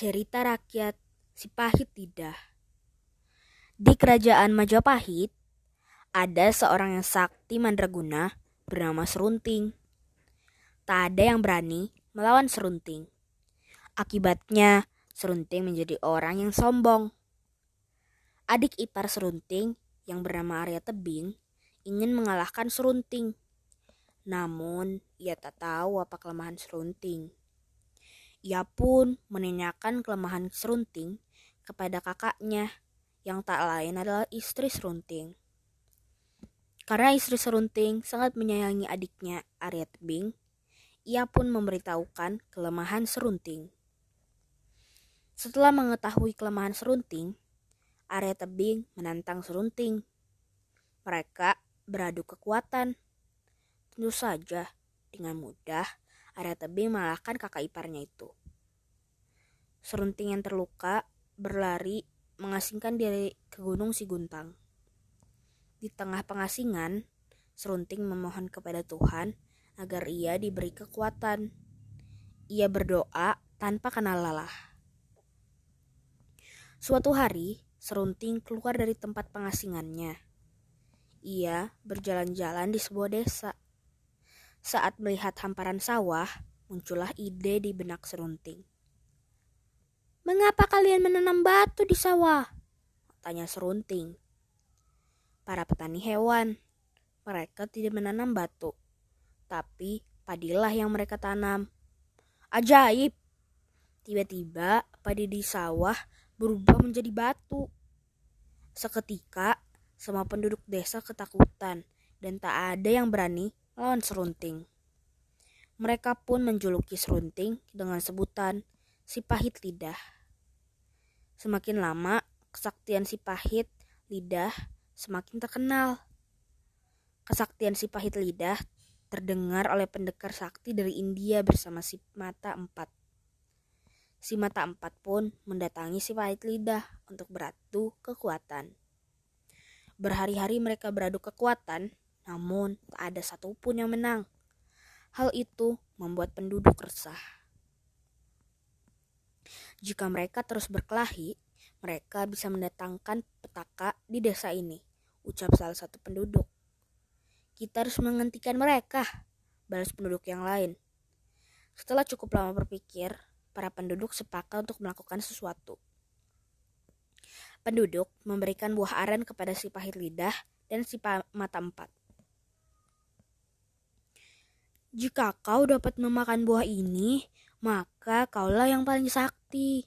Cerita rakyat si pahit lidah. Di kerajaan Majapahit, ada seorang yang sakti mandraguna bernama Serunting. Tak ada yang berani melawan Serunting. Akibatnya, Serunting menjadi orang yang sombong. Adik ipar Serunting yang bernama Arya Tebing ingin mengalahkan Serunting. Namun, ia tak tahu apa kelemahan Serunting. Ia pun menanyakan kelemahan Serunting kepada kakaknya yang tak lain adalah istri Serunting. Karena istri Serunting sangat menyayangi adiknya Arya Tebing, ia pun memberitahukan kelemahan Serunting. Setelah mengetahui kelemahan Serunting, Arya Tebing menantang Serunting. Mereka beradu kekuatan. Tentu saja, dengan mudah Arya Tebing mengalahkan kakak iparnya itu. Serunting yang terluka berlari mengasingkan diri ke Gunung Siguntang. Di tengah pengasingan, Serunting memohon kepada Tuhan agar ia diberi kekuatan. Ia berdoa tanpa kenal lelah. Suatu hari, Serunting keluar dari tempat pengasingannya. Ia berjalan-jalan di sebuah desa. Saat melihat hamparan sawah, muncullah ide di benak serunting. Mengapa kalian menanam batu di sawah? Tanya serunting. Para petani hewan, mereka tidak menanam batu, tapi padilah yang mereka tanam. Ajaib! Tiba-tiba padi di sawah berubah menjadi batu. Seketika, semua penduduk desa ketakutan dan tak ada yang berani lawan serunting. Mereka pun menjuluki serunting dengan sebutan si pahit lidah. Semakin lama, kesaktian si pahit lidah semakin terkenal. Kesaktian si pahit lidah terdengar oleh pendekar sakti dari India bersama si mata empat. Si mata empat pun mendatangi si pahit lidah untuk beradu kekuatan. Berhari-hari mereka beradu kekuatan namun, tak ada satupun yang menang. Hal itu membuat penduduk resah. Jika mereka terus berkelahi, mereka bisa mendatangkan petaka di desa ini, ucap salah satu penduduk. Kita harus menghentikan mereka, balas penduduk yang lain. Setelah cukup lama berpikir, para penduduk sepakat untuk melakukan sesuatu. Penduduk memberikan buah aren kepada si pahit lidah dan si mata empat. Jika kau dapat memakan buah ini, maka kaulah yang paling sakti.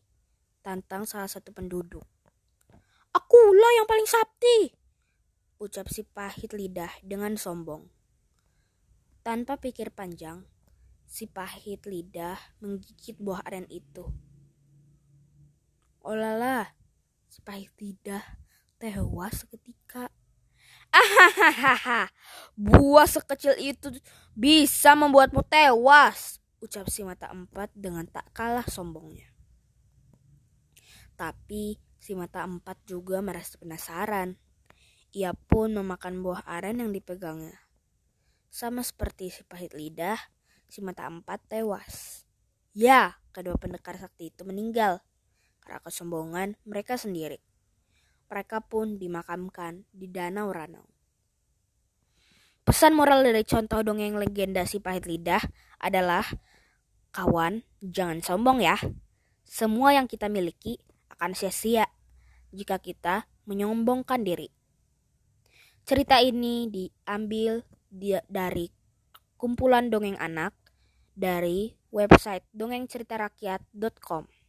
Tantang salah satu penduduk. Akulah yang paling sakti, ucap si pahit lidah dengan sombong. Tanpa pikir panjang, si pahit lidah menggigit buah aren itu. Olahlah, si pahit lidah tewas seketika. Ahahaha, buah sekecil itu bisa membuatmu tewas, ucap si mata empat dengan tak kalah sombongnya. Tapi si mata empat juga merasa penasaran. Ia pun memakan buah aren yang dipegangnya. Sama seperti si pahit lidah, si mata empat tewas. Ya, kedua pendekar sakti itu meninggal karena kesombongan mereka sendiri mereka pun dimakamkan di Danau Ranau. Pesan moral dari contoh dongeng legenda si pahit lidah adalah kawan, jangan sombong ya. Semua yang kita miliki akan sia-sia jika kita menyombongkan diri. Cerita ini diambil dari kumpulan dongeng anak dari website dongengceritarakyat.com.